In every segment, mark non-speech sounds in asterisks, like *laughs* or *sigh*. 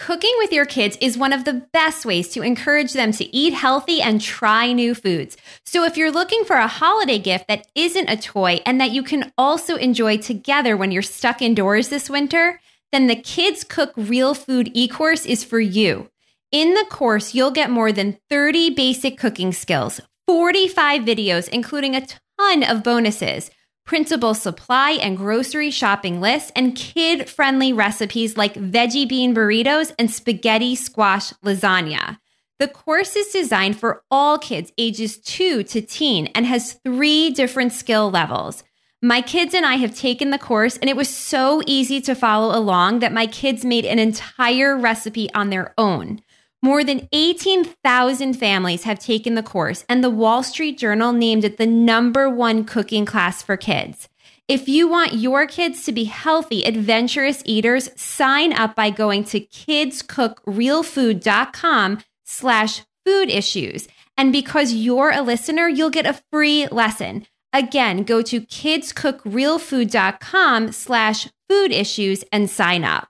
Cooking with your kids is one of the best ways to encourage them to eat healthy and try new foods. So, if you're looking for a holiday gift that isn't a toy and that you can also enjoy together when you're stuck indoors this winter, then the Kids Cook Real Food e course is for you. In the course, you'll get more than 30 basic cooking skills, 45 videos, including a ton of bonuses printable supply and grocery shopping lists, and kid friendly recipes like veggie bean burritos and spaghetti squash lasagna. The course is designed for all kids ages 2 to teen and has three different skill levels. My kids and I have taken the course, and it was so easy to follow along that my kids made an entire recipe on their own. More than 18,000 families have taken the course, and the Wall Street Journal named it the number one cooking class for kids. If you want your kids to be healthy, adventurous eaters, sign up by going to kidscookrealfood.com slash food issues. And because you're a listener, you'll get a free lesson. Again, go to kidscookrealfood.com slash food issues and sign up.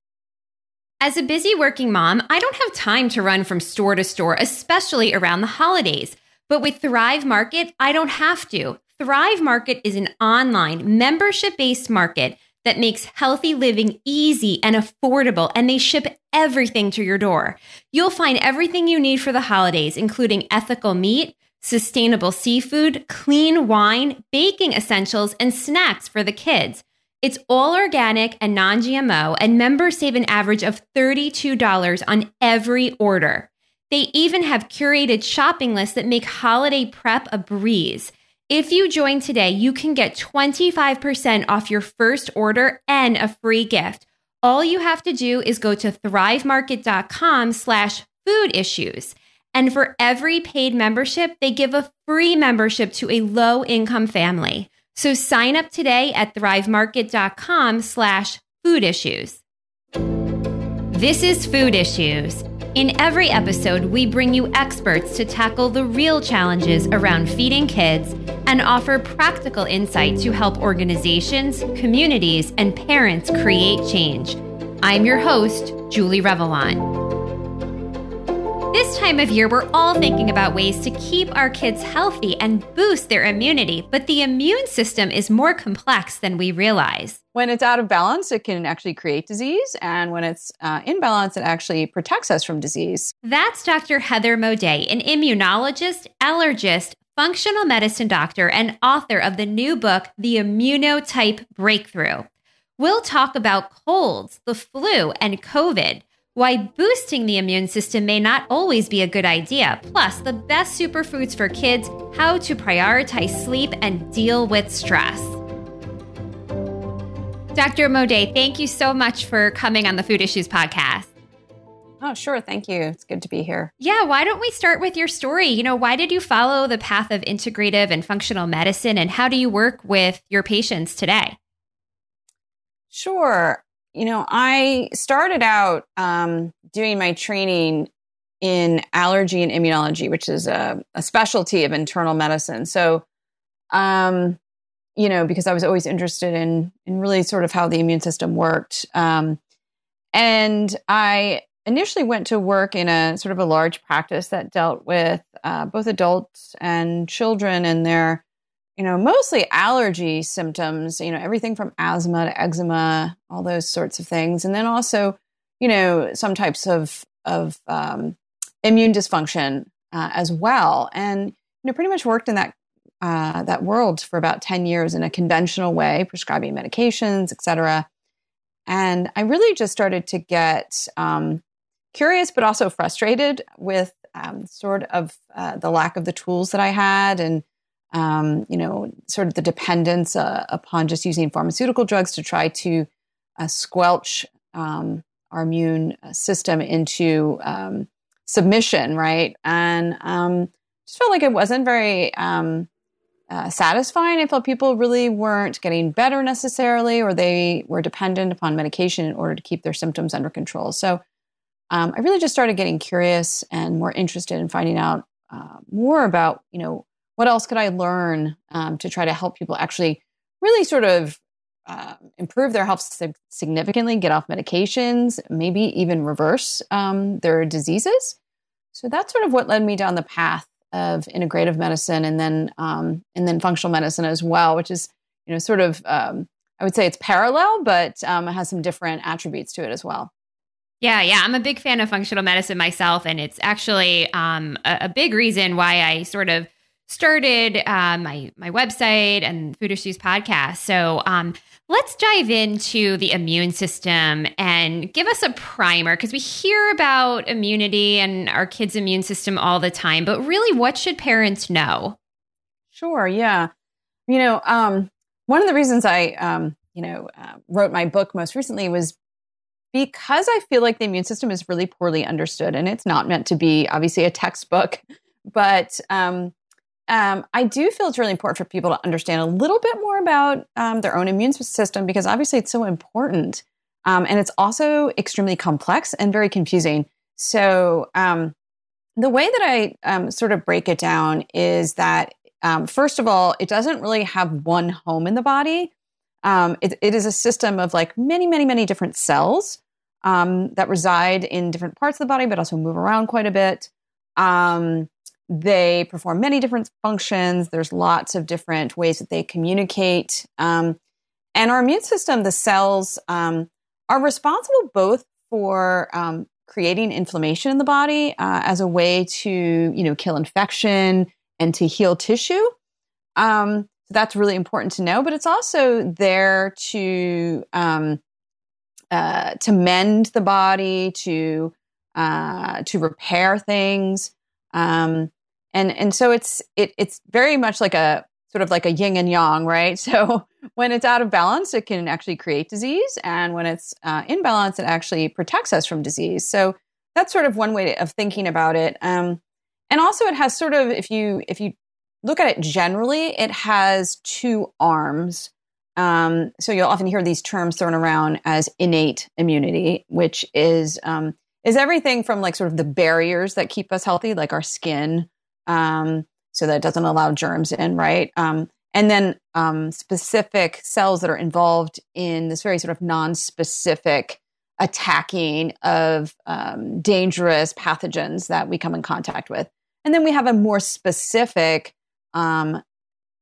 As a busy working mom, I don't have time to run from store to store, especially around the holidays. But with Thrive Market, I don't have to. Thrive Market is an online membership based market that makes healthy living easy and affordable, and they ship everything to your door. You'll find everything you need for the holidays, including ethical meat, sustainable seafood, clean wine, baking essentials, and snacks for the kids. It's all organic and non GMO, and members save an average of $32 on every order. They even have curated shopping lists that make holiday prep a breeze. If you join today, you can get 25% off your first order and a free gift. All you have to do is go to thrivemarket.com slash food issues. And for every paid membership, they give a free membership to a low income family. So sign up today at thrivemarket.com slash food issues. This is Food Issues. In every episode, we bring you experts to tackle the real challenges around feeding kids and offer practical insight to help organizations, communities, and parents create change. I'm your host, Julie Revelant. This time of year, we're all thinking about ways to keep our kids healthy and boost their immunity, but the immune system is more complex than we realize. When it's out of balance, it can actually create disease. And when it's uh, in balance, it actually protects us from disease. That's Dr. Heather Moday, an immunologist, allergist, functional medicine doctor, and author of the new book, The Immunotype Breakthrough. We'll talk about colds, the flu, and COVID why boosting the immune system may not always be a good idea, plus the best superfoods for kids, how to prioritize sleep and deal with stress. Dr. Moday, thank you so much for coming on the Food Issues podcast. Oh, sure. Thank you. It's good to be here. Yeah. Why don't we start with your story? You know, why did you follow the path of integrative and functional medicine, and how do you work with your patients today? Sure you know, I started out um, doing my training in allergy and immunology, which is a, a specialty of internal medicine. So, um, you know, because I was always interested in in really sort of how the immune system worked. Um, and I initially went to work in a sort of a large practice that dealt with uh, both adults and children and their you know, mostly allergy symptoms, you know, everything from asthma to eczema, all those sorts of things. And then also, you know, some types of, of um, immune dysfunction uh, as well. And, you know, pretty much worked in that, uh, that world for about 10 years in a conventional way, prescribing medications, et cetera. And I really just started to get um, curious, but also frustrated with um, sort of uh, the lack of the tools that I had and um, you know, sort of the dependence uh, upon just using pharmaceutical drugs to try to uh, squelch um, our immune uh, system into um, submission, right? And um, just felt like it wasn't very um, uh, satisfying. I felt people really weren't getting better necessarily, or they were dependent upon medication in order to keep their symptoms under control. So um, I really just started getting curious and more interested in finding out uh, more about, you know, what else could I learn um, to try to help people actually really sort of uh, improve their health significantly, get off medications, maybe even reverse um, their diseases. So that's sort of what led me down the path of integrative medicine and then um, and then functional medicine as well, which is you know sort of um, I would say it's parallel, but um, it has some different attributes to it as well. Yeah, yeah, I'm a big fan of functional medicine myself, and it's actually um, a, a, big reason why I sort of started uh, my my website and Food Issues podcast. So um, let's dive into the immune system and give us a primer because we hear about immunity and our kids' immune system all the time, but really, what should parents know? Sure. Yeah. You know, um, one of the reasons I, um, you know, uh, wrote my book most recently was because I feel like the immune system is really poorly understood, and it's not meant to be obviously a textbook, but um, um, I do feel it's really important for people to understand a little bit more about um, their own immune system because obviously it's so important. Um, and it's also extremely complex and very confusing. So, um, the way that I um, sort of break it down is that, um, first of all, it doesn't really have one home in the body. It, it is a system of like many, many, many different cells that reside in different parts of the body, but also move around quite a bit. Um, they perform many different functions. There's lots of different ways that they communicate. Um, and our immune system, the cells, um, are responsible both for um, creating inflammation in the body uh, as a way to, you know, kill infection and to heal tissue. Um, so that's really important to know. But it's also there to um, uh, to mend the body, to uh, to repair things. Um, and and so it's it, it's very much like a sort of like a yin and yang right? *laughs* So when it's out of balance it can actually create disease. And when it's uh, in balance it actually protects us from disease. So that's sort of one way of thinking about it. Um, and also it has sort of if you if you look at it generally it has two arms. Um, so you'll often hear these terms thrown around as innate immunity which is um, is everything from like sort of the barriers that keep us healthy like our skin um, so that it doesn't allow germs in, right? Um, and then um, specific cells that are involved in this very sort of non-specific attacking of um, dangerous pathogens that we come in contact with. And then we have a more specific um,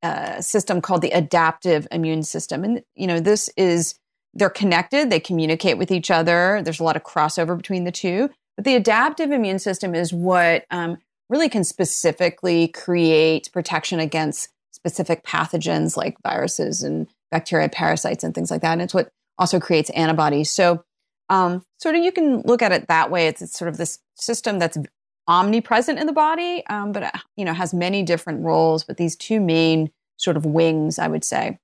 uh, system called the adaptive immune system. And, you know, this is, they're connected, they communicate with each other. There's a lot of crossover between the two. But the adaptive immune system is what um, really can specifically create protection against specific pathogens like viruses and bacteria, parasites, and things like that. And it's what also creates antibodies. So, um, sort of, you can look at it that way. It's, it's sort of this system that's omnipresent in the body, um, but you know has many different roles. But these two main sort of wings, I would say.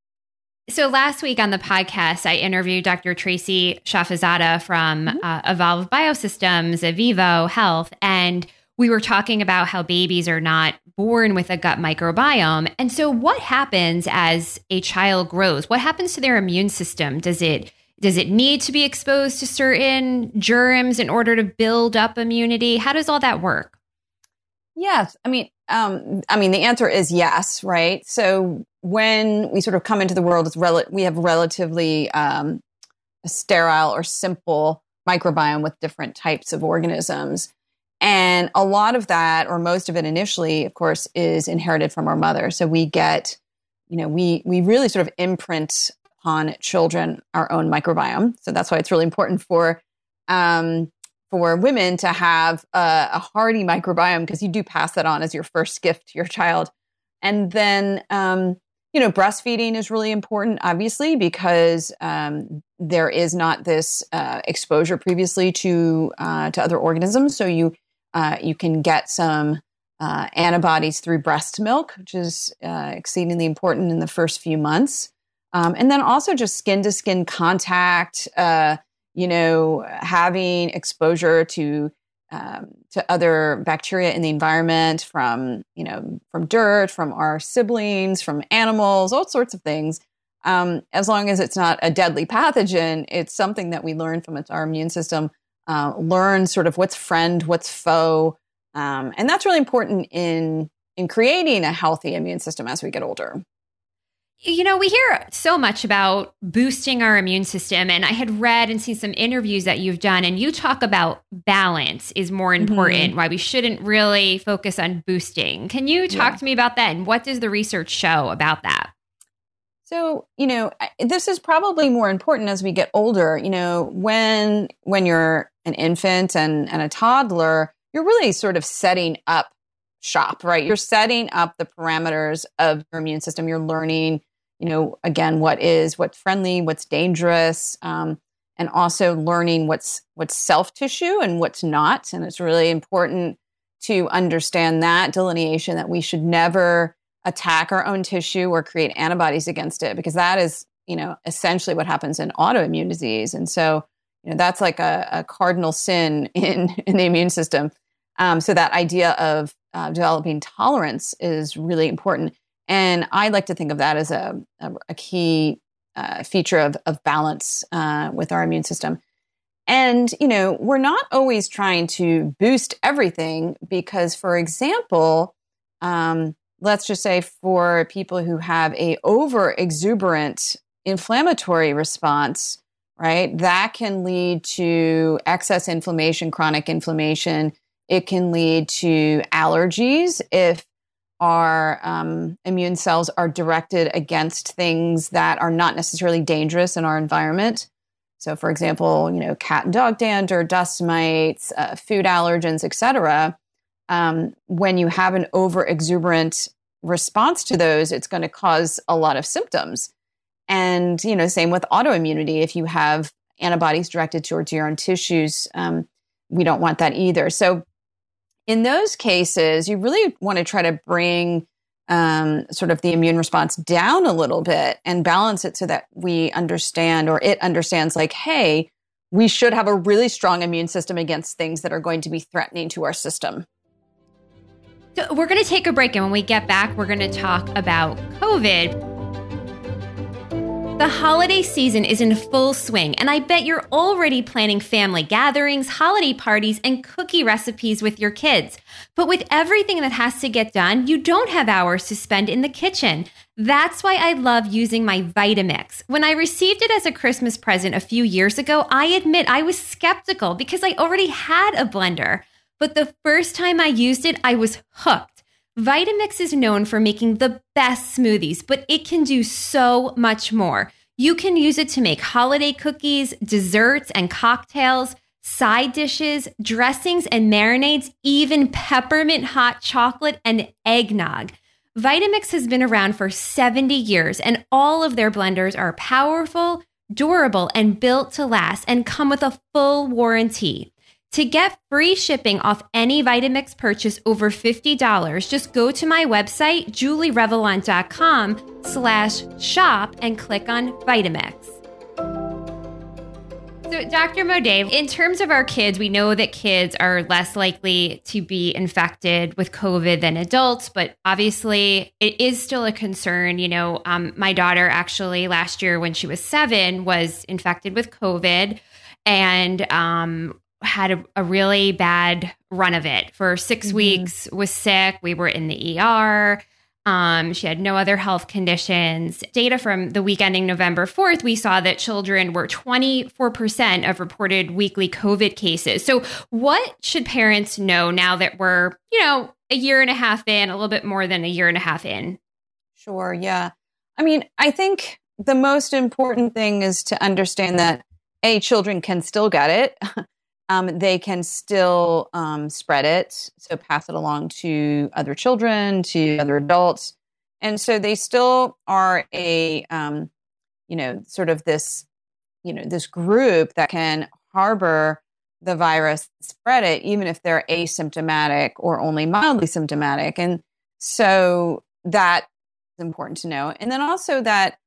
So last week on the podcast, I interviewed Dr. Tracy Shafizadeh from mm-hmm. uh, Evolve Biosystems, Avivo Health, and we were talking about how babies are not born with a gut microbiome. And so what happens as a child grows? What happens to their immune system? Does it does it need to be exposed to certain germs in order to build up immunity? How does all that work? Yes, I mean, um, I mean, the answer is yes, right? So when we sort of come into the world, it's rel- we have relatively um, sterile or simple microbiome with different types of organisms. And a lot of that, or most of it initially, of course, is inherited from our mother. So we get, you know, we we really sort of imprint upon children our own microbiome. So that's why it's really important for um, for women to have a, a hardy microbiome because you do pass that on as your first gift to your child. And then, um, you know, breastfeeding is really important, obviously, because um, there is not this uh, exposure previously to uh, to other organisms. So you uh, you can get some uh, antibodies through breast milk, which is uh, exceedingly important in the first few months. Um, and then also just skin to skin contact, uh, you know, having exposure to um, to other bacteria in the environment from you know from dirt, from our siblings, from animals, all sorts of things. Um, as long as it's not a deadly pathogen, it's something that we learn from our immune system uh, learn sort of what's friend, what's foe, um, and that's really important in in creating a healthy immune system as we get older. you know, we hear so much about boosting our immune system. And I had read and seen some interviews that you've done, and you talk about balance is more mm-hmm. important, mm-hmm. why we shouldn't really focus on boosting. Can you talk yeah. to me about that? And what does the research show about that? So, you know, this is probably more important as we get older. You know, when when you're an infant and, and a toddler, you're really sort of setting up shop, right? You're setting up the parameters of your immune system. You're learning you know, again, what is what's friendly, what's dangerous, um, and also learning what's what's self tissue and what's not. And it's really important to understand that delineation that we should never attack our own tissue or create antibodies against it because that is, you know, essentially what happens in autoimmune disease. And so, you know, that's like a, a cardinal sin *laughs* in in the immune system. Um, so that idea of uh, developing tolerance is really important. And I like to think of that as a, a, a key uh, feature of, of balance uh, with our immune system. And, you know, we're not always trying to boost everything because, for example, um, let's just say for people who have a over exuberant inflammatory response, right, that can lead to excess inflammation, chronic inflammation. It can lead to allergies if our um, immune cells are directed against things that are not necessarily dangerous in our environment. So, for example, you know, cat and dog dander, dust mites, uh, food allergens, etc. Um, when you have an over exuberant response to those, it's going to cause a lot of symptoms. And you know, same with autoimmunity. If you have antibodies directed towards your own tissues, um, we don't want that either. So in those cases, you really want to try to bring um, sort of the immune response down a little bit and balance it so that we understand or it understands, like, hey, we should have a really strong immune system against things that are going to be threatening to our system. So we're going to take a break, and when we get back, we're going to talk about COVID. The holiday season is in full swing, and I bet you're already planning family gatherings, holiday parties, and cookie recipes with your kids. But with everything that has to get done, you don't have hours to spend in the kitchen. That's why I love using my Vitamix. When I received it as a Christmas present a few years ago, I admit I was skeptical because I already had a blender. But the first time I used it, I was hooked. Vitamix is known for making the best smoothies, but it can do so much more. You can use it to make holiday cookies, desserts, and cocktails, side dishes, dressings, and marinades, even peppermint hot chocolate and eggnog. Vitamix has been around for 70 years, and all of their blenders are powerful, durable, and built to last and come with a full warranty. To get free shipping off any Vitamix purchase over $50, just go to my website, julierevelant.com slash shop and click on Vitamix. So, Dr. Moday, in terms of our kids, we know that kids are less likely to be infected with COVID than adults, but obviously it is still a concern. You know, um, my daughter actually last year, when she was seven, was infected with COVID and um, had a, a, really bad run of it. For 6 mm-hmm. weeks was sick. We were in the er um, she had no other health conditions. Data from the week ending november 4th we saw that children were 24% of reported weekly covid cases. So what should parents know now that we're you know a year and a half in a little bit more than a year and a half in? Sure yeah. I mean i think the most important thing is to understand that a children can still get it *laughs* um, they can still um, spread it, so pass it along to other children, to other adults, and so they still are a, um, you know, sort of this, you know, this group that can harbor the virus, spread it, even if they're asymptomatic or only mildly symptomatic, and so that is important to know, and then also that,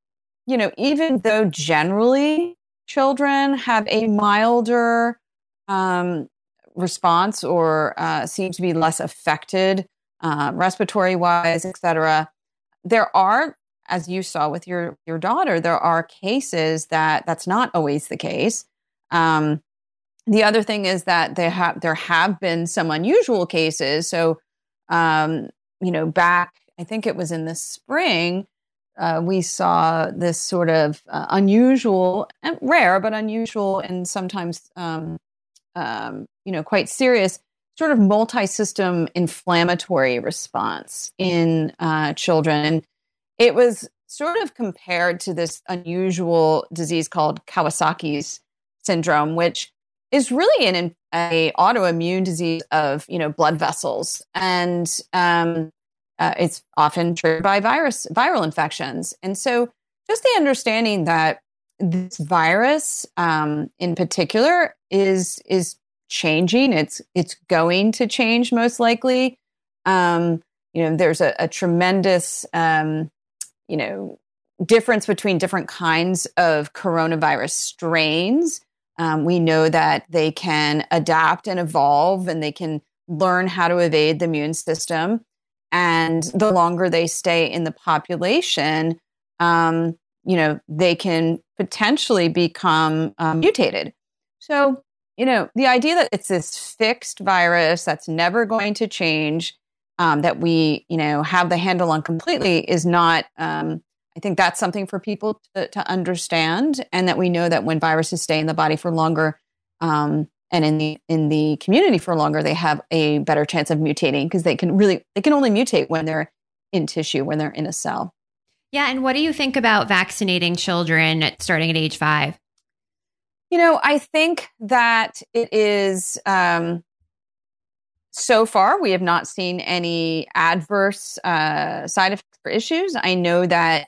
you know, even though generally children have a milder um, response or uh, seem to be less affected uh, respiratory wise, etc. There are, as you saw with your your daughter, there are cases that that's not always the case. Um, the other thing is that there have there have been some unusual cases. So, um, you know, back I think it was in the spring, uh, we saw this sort of uh, unusual and rare, but unusual and sometimes, um, um, you know, quite serious sort of multi-system inflammatory response in uh, children. It was sort of compared to this unusual disease called Kawasaki's syndrome, which is really an a autoimmune disease of you know blood vessels, and um, uh, it's often triggered by virus viral infections. And so, just the understanding that this virus, um, in particular, is is changing. It's it's going to change most likely. Um, you know, there's a, a tremendous um, you know difference between different kinds of coronavirus strains. Um, we know that they can adapt and evolve, and they can learn how to evade the immune system. And the longer they stay in the population, um, you know, they can potentially become um, mutated. So you know, the idea that it's this fixed virus that's never going to change, um, that we, you know, have the handle on completely is not, um, I think that's something for people to, to, understand. And that we know that when viruses stay in the body for longer, um, and in the in the community for longer, they have a better chance of mutating because they can really they can only mutate when they're in tissue, when they're in a cell. Yeah, and what do you think about vaccinating children starting at age five? You know, I think that it is um, so far we have not seen any adverse uh, side effects or issues. I know that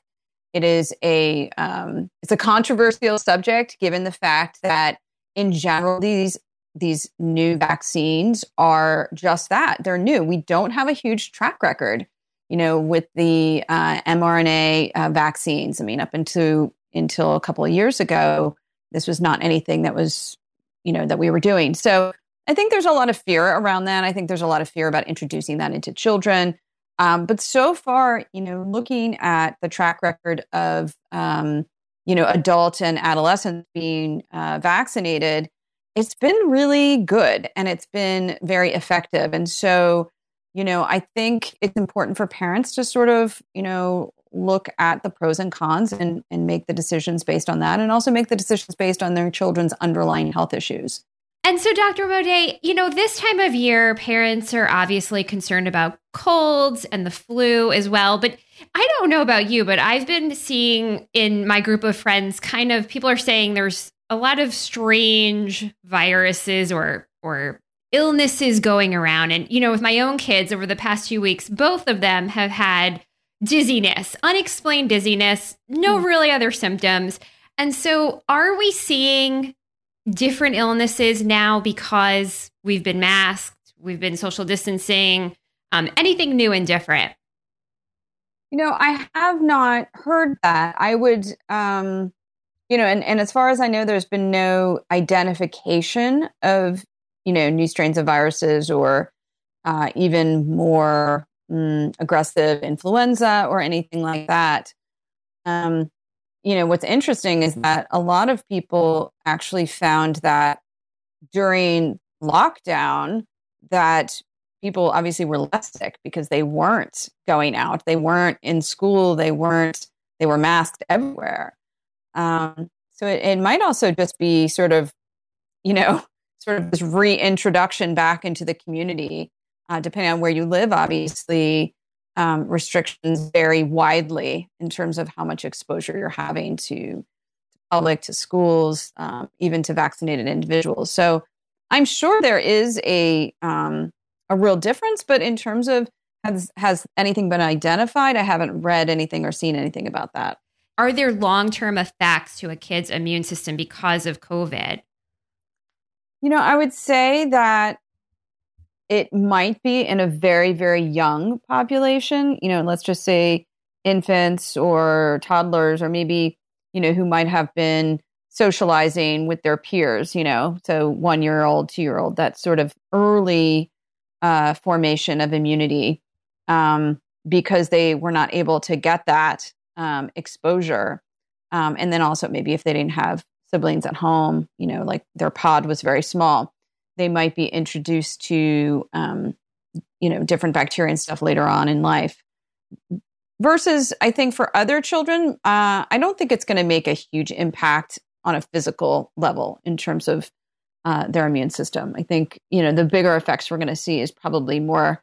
it is a um, it's a controversial subject given the fact that in general these these new vaccines are just that they're new. We don't have a huge track record, you know, with the uh, mRNA uh, vaccines. I mean, up into until a couple of years ago, this was not anything that was, you know, that we were doing. So I think there's a lot of fear around that. I think there's a lot of fear about introducing that into children. Um, but so far, you know, looking at the track record of, um, you know, adult and adolescents being uh, vaccinated, it's been really good and it's been very effective. And so, you know, I think it's important for parents to sort of, you know, look at the pros and cons and, and make the decisions based on that and also make the decisions based on their children's underlying health issues. And so, Dr. Moday, you know, this time of year, parents are obviously concerned about colds and the flu as well. But I don't know about you, but I've been seeing in my group of friends kind of people are saying there's a lot of strange viruses or or illnesses going around. And, you know, with my own kids over the past few weeks, both of them have had dizziness, unexplained dizziness, no mm. really other symptoms. And so, are we seeing different illnesses now because we've been masked, we've been social distancing? Um, anything new and different? You know, I have not heard that. I would, um, you know, and, and as far as I know, there's been no identification of, you know, new strains of viruses or uh, even more mm, aggressive influenza or anything like that. Um, you know, what's interesting is that a lot of people actually found that during lockdown that people obviously were less sick because they weren't going out, they weren't in school, they weren't they were masked everywhere. Um, so it, it might also just be sort of, you know, sort of this reintroduction back into the community uh, depending on where you live, obviously, um, restrictions vary widely in terms of how much exposure you're having to public, to schools, um, even to vaccinated individuals. So I'm sure there is a um, a real difference, but in terms of has has anything been identified? I haven't read anything or seen anything about that. Are there long term effects to a kid's immune system because of COVID? You know, I would say that it might be in a very, very young population. You know, let's just say infants or toddlers, or maybe, you know, who might have been socializing with their peers, you know, so one year old, two year old, that sort of early uh, formation of immunity um, because they were not able to get that um, exposure. Um, and then also maybe if they didn't have siblings at home, you know, like their pod was very small they might be introduced to um, you know different bacteria and stuff later on in life versus I think for other children, uh, I don't think it's going to make a huge impact on a physical level in terms of uh, their immune system. I think you know the bigger effects we're going to see is probably more,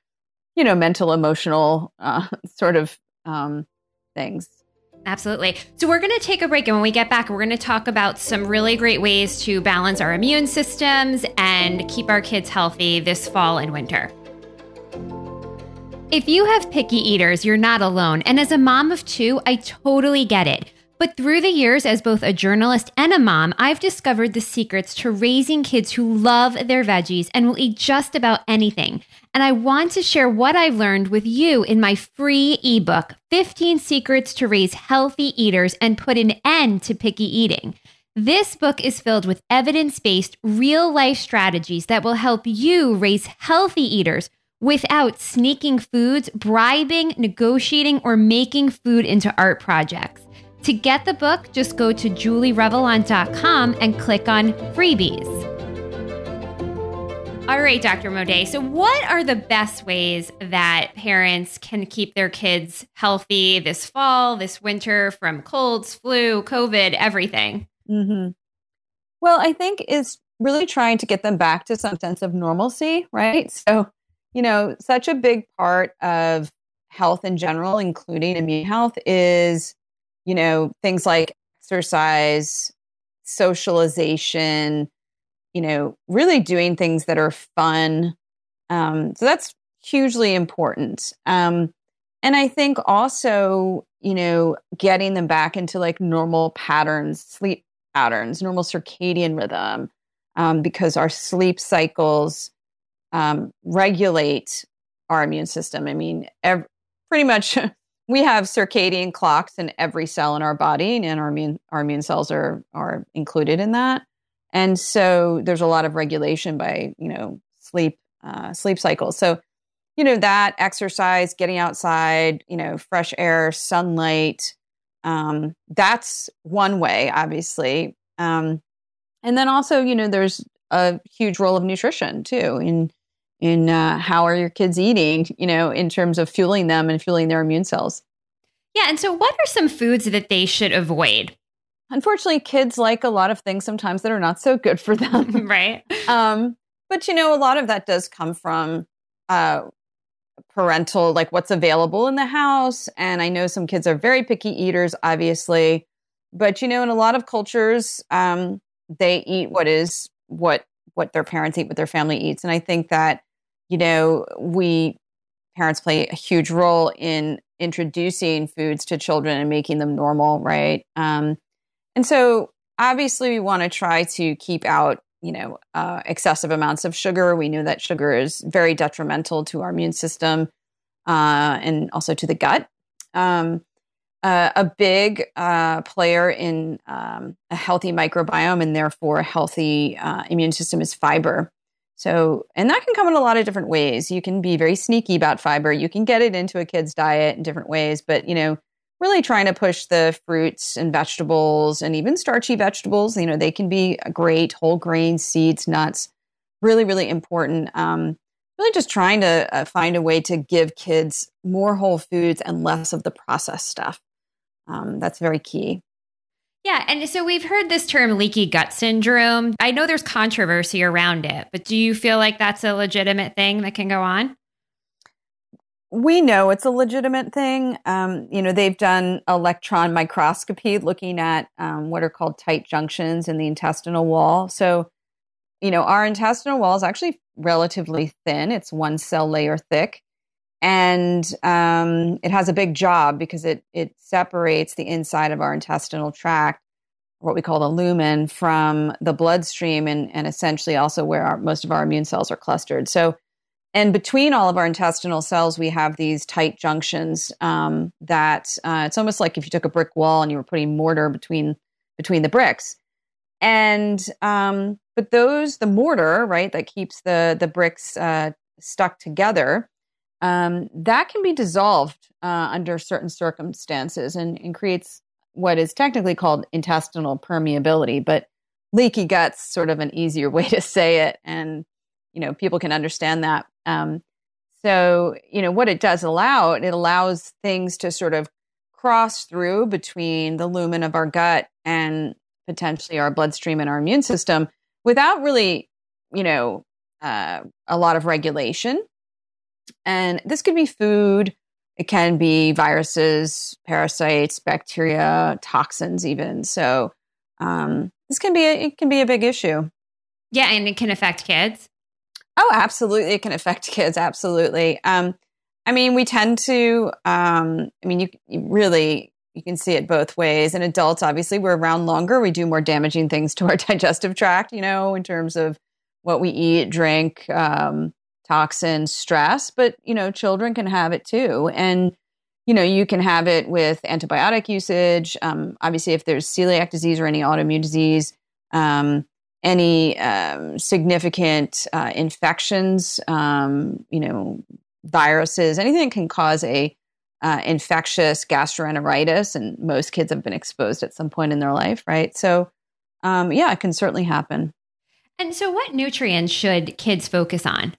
you know, mental, emotional uh, *laughs* sort of um, things. Absolutely. So, we're going to take a break. And when we get back, we're going to talk about some really great ways to balance our immune systems and keep our kids healthy this fall and winter. If you have picky eaters, you're not alone. And as a mom of two, I totally get it. But through the years, as both a journalist and a mom, I've discovered the secrets to raising kids who love their veggies and will eat just about anything. And I want to share what I've learned with you in my free ebook 15 Secrets to Raise Healthy Eaters and Put an End to Picky Eating. This book is filled with evidence based, real life strategies that will help you raise healthy eaters without sneaking foods, bribing, negotiating, or making food into art projects. To get the book, just go to julierevelant.com and click on freebies. All right, Dr. Moday. So, what are the best ways that parents can keep their kids healthy this fall, this winter from colds, flu, COVID, everything? Mm-hmm. Well, I think is really trying to get them back to some sense of normalcy, right? So, you know, such a big part of health in general, including immune health, is, you know, things like exercise, socialization, you know, really doing things that are fun. Um, so that's hugely important. Um, and I think also, you know, getting them back into like normal patterns, sleep patterns, normal circadian rhythm, um, because our sleep cycles um, regulate our immune system. I mean, every, pretty much *laughs* we have circadian clocks in every cell in our body, and our immune our immune cells are are included in that. And so there's a lot of regulation by you know sleep uh, sleep cycles. So you know that exercise, getting outside, you know, fresh air, sunlight. Um, that's one way, obviously. Um, and then also, you know, there's a huge role of nutrition too in in uh, how are your kids eating, you know, in terms of fueling them and fueling their immune cells. Yeah. And so, what are some foods that they should avoid? Unfortunately, kids like a lot of things sometimes that are not so good for them. *laughs* right. *laughs* Um, but, you know, a lot of that does come from uh, parental, like what's available in the house. And I know some kids are very picky eaters, obviously. But, you know, in a lot of cultures, um, they eat what is what what their parents eat, what their family eats. And I think that you know, we parents play a huge role in introducing foods to children and making them normal, right? Um, and so obviously we want to try to keep out, you know, uh, excessive amounts of sugar. We know that sugar is very detrimental to our immune system uh, and also to the gut. Um, uh, a big uh, player in um, a healthy microbiome and therefore a healthy uh, immune system is fiber. So, and that can come in a lot of different ways. You can be very sneaky about fiber. You can get it into a kid's diet in different ways, but you know, really trying to push the fruits and vegetables and even starchy vegetables. You know, they can be great whole grains, seeds, nuts. Really, really important. Um, really, just trying to uh, find a way to give kids more whole foods and less of the processed stuff. Um, that's very key. Yeah. And so we've heard this term leaky gut syndrome. I know there's controversy around it, but do you feel like that's a legitimate thing that can go on? We know it's a legitimate thing. Um, you know, they've done electron microscopy looking at um, what are called tight junctions in the intestinal wall. So, you know, our intestinal wall is actually relatively thin, it's one cell layer thick and um, it has a big job because it it separates the inside of our intestinal tract, what we call the lumen, from the bloodstream, and and essentially also where our, most of our immune cells are clustered. So, and between all of our intestinal cells, we have these tight junctions um, that uh, it's almost like if you took a brick wall and you were putting mortar between between the bricks. And um, but those the mortar right that keeps the the bricks uh, stuck together um, that can be dissolved uh, under certain circumstances and, and, creates what is technically called intestinal permeability. But leaky guts sort of an easier *laughs* way to say it, and you know people can understand that. Um, So, you know, what it does allow, it allows things to sort of cross through between the lumen of our gut and potentially our bloodstream and our immune system without really, you know, uh, a lot of regulation. And this could be food, it can be viruses, parasites, bacteria, toxins, even. So um, this can be a, it can be a big issue. Yeah, and it can affect kids. Oh, absolutely, it can affect *laughs* kids. Absolutely. Um, I mean, we tend to. Um, I mean, you, you really you can see it both ways. And adults, obviously, we're around longer. We do more damaging things to our *laughs* digestive tract. You know, in terms of what we eat, drink, um, toxins, stress, but you know, children can have it too. And you know, you can have it with antibiotic usage. Um, obviously, if there's celiac disease or any autoimmune disease, um, any um, significant uh, infections, um, you know, viruses, anything that can cause a uh, infectious gastroenteritis, and most kids have been exposed at some point in their life, right? So, um, yeah, it can certainly happen. And so, what nutrients should kids focus on?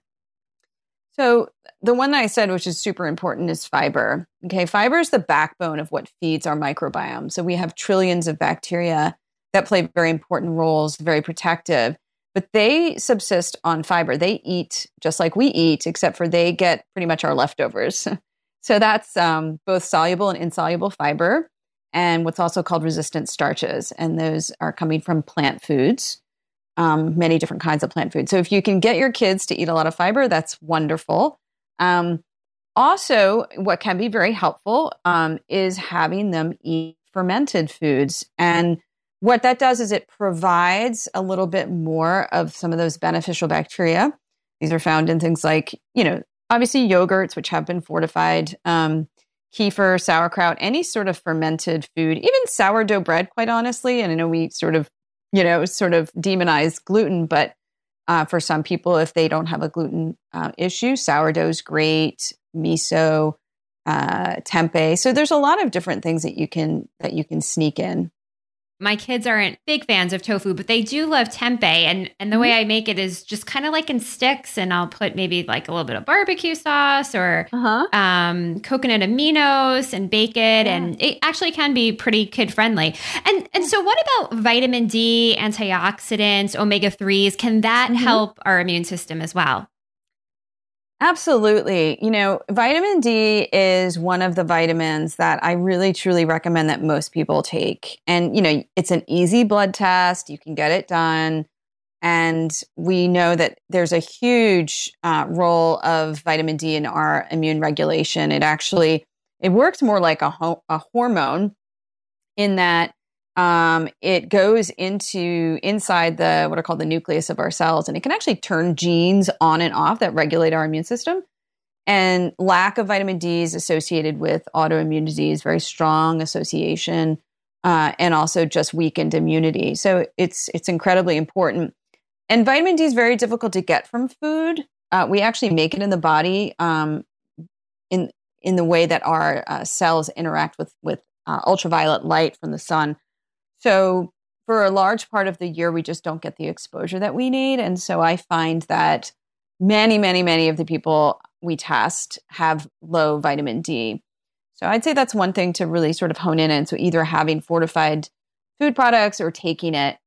So, the one that I said, which is super important, is fiber. Okay, fiber is the backbone of what feeds our microbiome. So, we have trillions of bacteria that play very important roles, very protective, but they subsist on fiber. They eat just like we eat, except for they get pretty much our leftovers. *laughs* so, that's um, both soluble and insoluble fiber, and what's also called resistant starches. And those are coming from plant foods um, many different kinds of plant foods. So if you can get your kids to eat a lot of fiber, that's wonderful. Um, also, what can be very helpful um, is having them eat fermented foods. And what that does is it provides a little bit more of some of those beneficial bacteria. These are found in things like, you know, obviously yogurts, which have been fortified, um, kefir, sauerkraut, any sort of fermented food, even sourdough bread, quite honestly. And I know we sort of you know, sort of demonize gluten, but uh, for some people, if they don't have a gluten uh, issue, sourdough's great, miso, uh, tempeh. So there's a lot of different things that you can that you can sneak in my kids aren't big fans of tofu, but they do love tempeh. And and the mm-hmm. way I make it is just kind of like in sticks, and I'll put maybe like a little bit of barbecue sauce or uh-huh. um, coconut aminos and bake it, yeah. and it actually can be pretty kid friendly. And and so, what about vitamin D, antioxidants, omega threes? Can that mm-hmm. help our immune system as well? Absolutely. You know, vitamin D is one of the vitamins that I really truly recommend that most people take. And, you know, it's an easy blood test, you can get it done. And we know that there's a huge uh, role of vitamin D in our immune regulation. It actually it works more like a, ho- a hormone in that um, it goes into inside the what are called the nucleus of our cells, and it can actually turn genes on and off that regulate our immune system. And lack of vitamin D is associated with autoimmune disease, very strong association, uh, and also just weakened immunity. So it's it's incredibly important. And vitamin D is very difficult to get from food. Uh, we actually make it in the body um, in in the way that our uh, cells interact with with uh, ultraviolet light from the sun. So for a large part of the year, we just don't get the exposure that we need. And so I find that many, many, many of the people we test have low vitamin D. So I'd say that's one thing to really sort of hone in on. So either having fortified food products or taking it.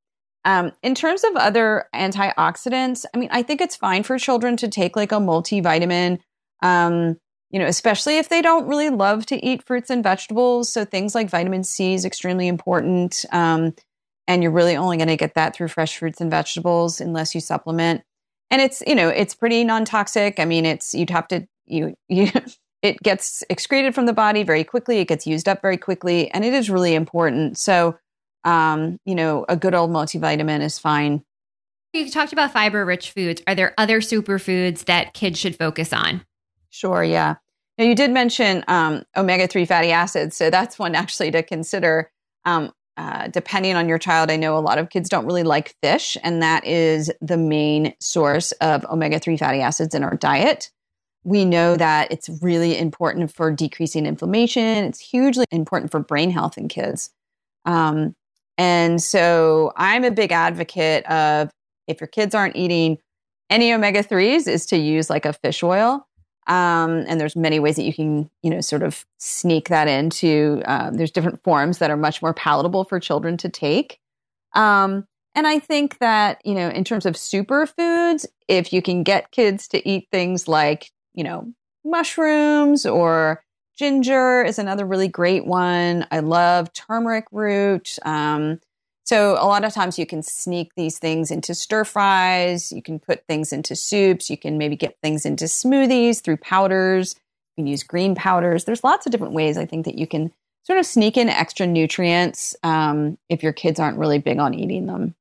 Um, in terms of other antioxidants, I mean, I think it's fine for children to take like a multivitamin. Um, you know, especially if they don't really love to eat fruits and vegetables. So things like vitamin C is extremely important. Um, and you're really only going to get that through fresh fruits and vegetables unless you supplement. And it's, you know, it's pretty non-toxic. I mean, it's, you'd have to, you, you, *laughs* it gets excreted from the body very quickly. It gets used up very quickly. And it is really important. So, um, you know, a good old multivitamin is fine. You talked about fiber rich foods. Are there other superfoods that kids should focus on? Sure, yeah. Now, you did mention um, omega 3 fatty acids. So that's one actually to consider. Um, uh, depending on your child, I know a lot of kids don't really like fish, and that is the main source of omega 3 fatty acids in our diet. We know that it's really important for decreasing inflammation, it's hugely important for brain health in kids. Um, and so I'm a big advocate of if your kids aren't eating any omega 3s, is to use like a fish oil Um, and there's many ways that you can, you know, sort of sneak that into. Uh, there's different forms that are much more palatable for children to take. Um, and I think that, you know, in terms of superfoods, if you can get kids to eat things like, you know, mushrooms or ginger is another really great one. I love turmeric root. Um, so a lot of times you can sneak these things into stir fries. You can put things into soups. You can maybe get things into smoothies through powders. You can use green powders. There's lots of different ways I think that you can sort of sneak in extra nutrients um, if your kids aren't really big on eating them.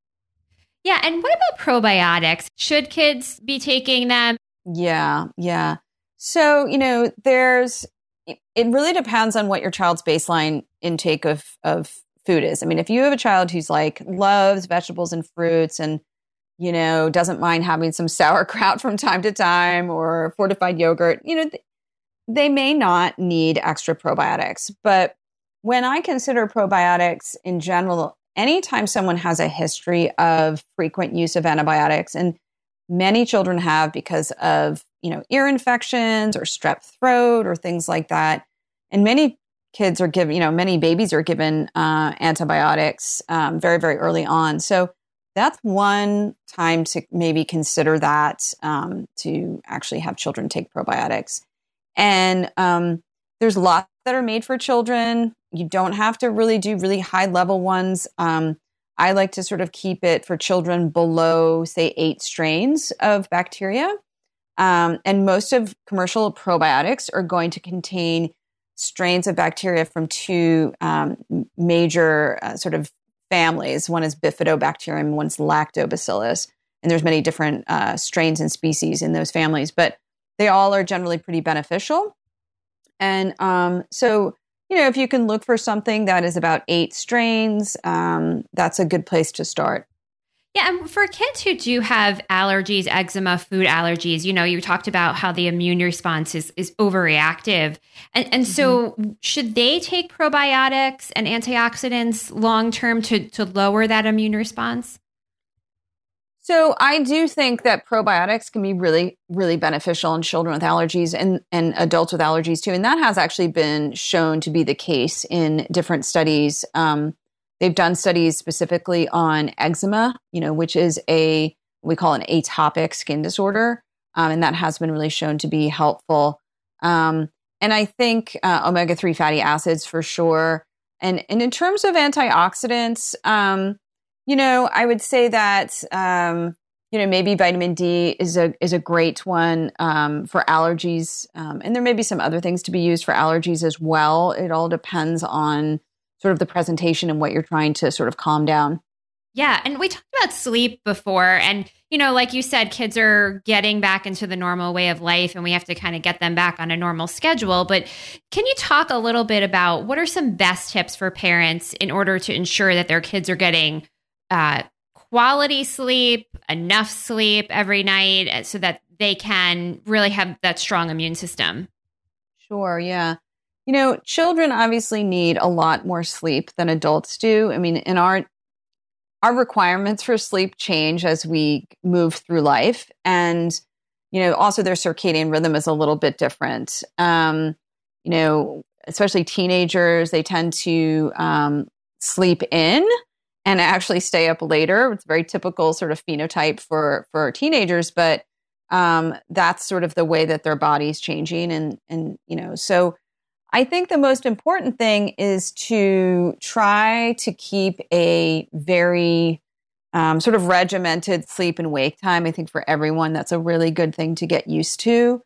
Yeah. And what about probiotics? Should kids be taking them? Yeah. Yeah. So, you know, there's, it really depends on what your child's baseline intake of, of food is. I mean, if you have a child who's like loves vegetables and fruits and, you know, doesn't mind having some *laughs* sauerkraut from time to time or fortified yogurt, you know, th- they may not need extra probiotics. But when I consider probiotics in general, anytime someone has a history of frequent use of antibiotics, and many children have because of, you know, ear infections or strep throat or things like that. And many kids are given, you know, many babies are given uh, antibiotics um, very, very early on. So that's one time to maybe consider that um, to actually have children take probiotics. And um, there's lots that are made for children. You don't have to really do really high level ones. Um, I like to sort of keep it for children below, say, eight strains of bacteria. Um, and most of commercial probiotics are going to contain strains of bacteria from two um, major uh, sort of families. One is Bifidobacterium, one's Lactobacillus, and there's many different uh, strains and species in those families, but they all are generally pretty beneficial. And um, so, you know, if you can look for something that is about eight strains, um, that's a good place to start. Yeah, and for kids who do have allergies, eczema, food allergies, you know, you talked about how the immune response is is overreactive. And, and mm-hmm. so should they take probiotics and antioxidants long term to to lower that immune response? So I do think that probiotics can be really, really beneficial in children with allergies and, and adults with allergies too. And that has actually been shown to be the case in different studies. Um, They've done studies specifically on eczema, you know, which is a we call an atopic skin disorder, um, and that has been really shown to be helpful. Um, and I think uh, omega three fatty acids for sure. And and in terms of antioxidants, um, you know, I would say that um, you know maybe vitamin D is a is a great one um, for allergies, um, and there may be some other things to be used for allergies as well. It all depends on sort of the presentation and what you're trying to sort of calm down. Yeah. And we talked about sleep before. And, you know, like you said, kids are getting back into the normal way of life and we have to kind of get them back on a normal schedule. But can you talk a little bit about what are some best tips for parents in order to ensure that their kids are getting uh, quality sleep, enough sleep every night uh, so that they can really have that strong immune system? Sure. Yeah. You know, children obviously need a lot more sleep than adults do. I mean, in our our requirements for sleep change as we move through life. And you know also their circadian rhythm is a little bit different. Um, you know especially teenagers they tend to um, sleep in and actually stay up later. It's a very typical sort of phenotype for for teenagers but um, that's sort of the way that their body's changing and and you know so I think the most important thing is to try to keep a very um, sort of regimented sleep and wake time. I think for everyone, that's a really good thing to get used to.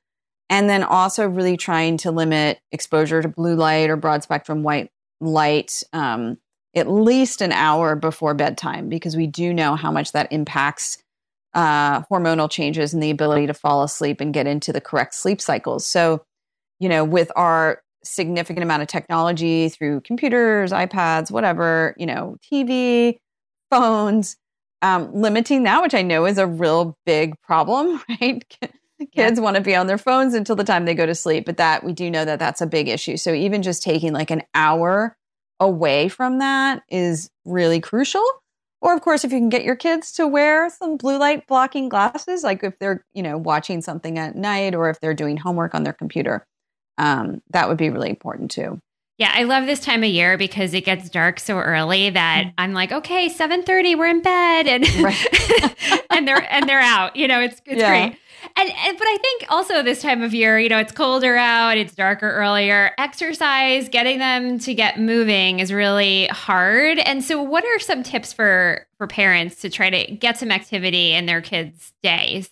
And then also really trying to limit exposure to blue light or broad spectrum white light um, at least an hour before bedtime, because we do know how much that impacts uh, hormonal changes and the ability to fall asleep and get into the correct sleep cycles. So, you know, with our significant amount of technology through computers, iPads, whatever, you know, TV, phones, um, limiting that, which I know is a real big problem, *laughs* right? Kids yeah. want to be on their phones until the time they go to sleep, but that we do know that that's a big issue. So even just taking like an hour away from that is really crucial. Or, of course, if you can get your kids to wear some blue light blocking glasses, like if they're, you know, watching something at night or if they're doing homework on their computer, um, that would be really important too. Yeah, I love this time of year because it gets dark so early that mm. I'm like, okay, 7:30, we're in bed and right. *laughs* and they're and they're out. You know, it's it's yeah. great. And, and but I think also this time of year, you know, it's colder out, it's darker earlier. Exercise, getting them to get moving is really hard. And so what are some tips for for parents to try to get some activity in their kids' days?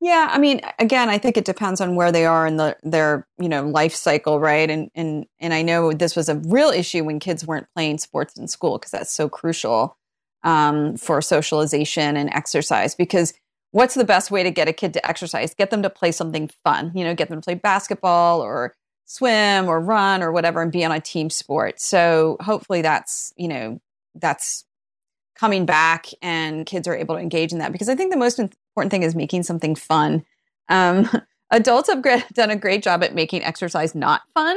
Yeah, I mean, again, I think it depends on where they are in the their you know life cycle, right? And and and I know this was a real issue when kids weren't playing sports in school because that's so crucial um, for socialization and exercise. Because what's the best way to get a kid to exercise? Get them to play something fun. You know, get them to play basketball or swim or run or whatever, and be on a team sport. So hopefully, that's you know that's coming back and kids are able to engage in that because I think the most important thing is making something fun. Um, *laughs* adults have done a great job at making exercise not fun.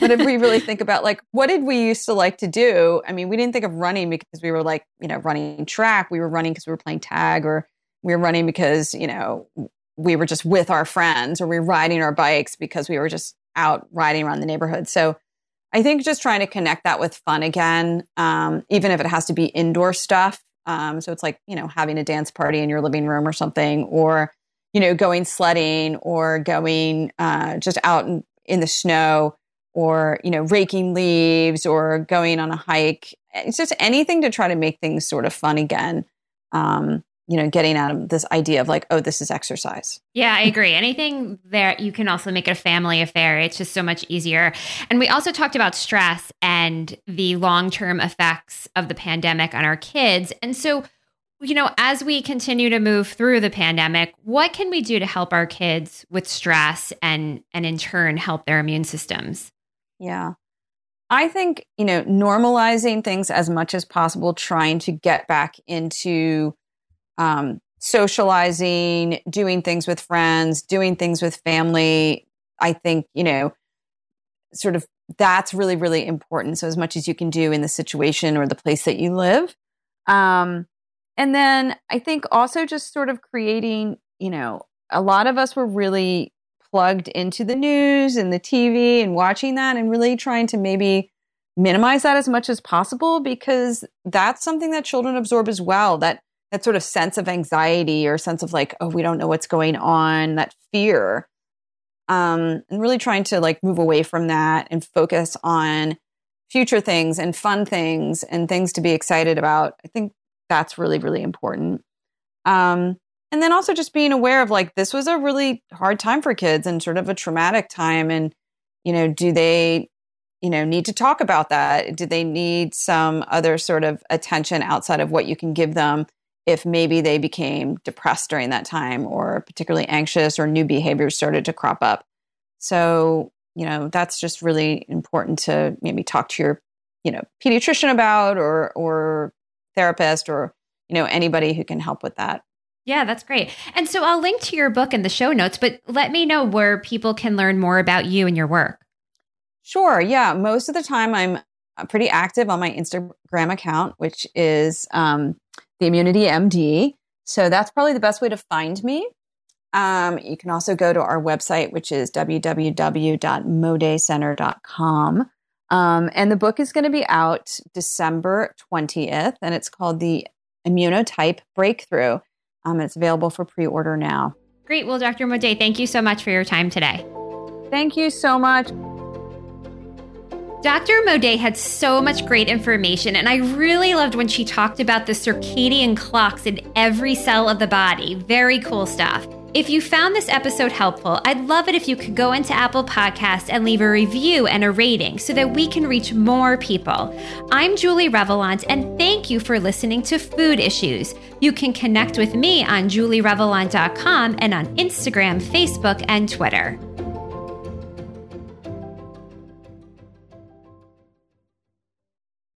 But if we really think about like, what did we used to like to do? I mean, we didn't think of running because we were like, you know, running track. We were running because we were playing tag or we were running because, you know, we were just with our friends or we were riding our bikes because we were just out riding around the neighborhood. So I think just trying to connect that with fun again, um, even if it has to be indoor stuff. Um, so it's like, you know, having a dance party in your living room or something, or, you know, going sledding or going uh, just out in, in the snow or, you know, raking leaves or going on a hike. It's just anything to try to make things sort of fun again. Um, you know, getting out of this idea of like, oh, this is exercise. Yeah, I agree. Anything there, you can also make it a family affair. It's just so much easier. And we also talked about stress and the long term effects of the pandemic on our kids. And so, you know, as we continue to move through the pandemic, what can we do to help our kids with stress and and in turn help their immune systems? Yeah. I think, you know, normalizing things as much as possible, trying to get back into um, socializing, doing things with friends, doing things with family. I think, you know, sort of that's really, really important. So, as much as you can do in the situation or the place that you live. Um, and then I think also just sort of creating, you know, a lot of us were really plugged into the news and the TV and watching that and really trying to maybe minimize that as much as possible because that's something that children absorb as well. That that sort of sense of anxiety or sense of like, oh, we don't know what's going on, that fear. Um, and really trying to like move away from that and focus on future things and fun things and things to be excited about. I think that's really, really important. Um, and then also just being aware of like, this was a really hard time for kids and sort of a traumatic time. And, you know, do they, you know, need to talk about that? Do they need some other sort of attention outside of what you can give them? If maybe they became depressed during that time or particularly anxious or new behaviors started to crop up. So, you know, that's just really important to maybe talk to your, you know, pediatrician about or or therapist or, you know, anybody who can help with that. Yeah, that's great. And so I'll link to your book in the show notes, but let me know where people can learn more about you and your work. Sure. Yeah. Most of the time I'm pretty active on my Instagram account, which is um, the Immunity MD. So that's probably the best way to find me. Um, you can also go to our website, which is www.modaycenter.com. Um, and the book is going to be out December 20th, and it's called The Immunotype Breakthrough. Um, it's available for pre order now. Great. Well, Dr. Moday, thank you so much for your time today. Thank you so much. Dr. Moday had so much great information, and I really loved when she talked about the circadian clocks in every cell of the body. Very cool stuff. If you found this episode helpful, I'd love it if you could go into Apple Podcasts and leave a review and a rating so that we can reach more people. I'm Julie Revelant, and thank you for listening to Food Issues. You can connect with me on julierevelant.com and on Instagram, Facebook, and Twitter.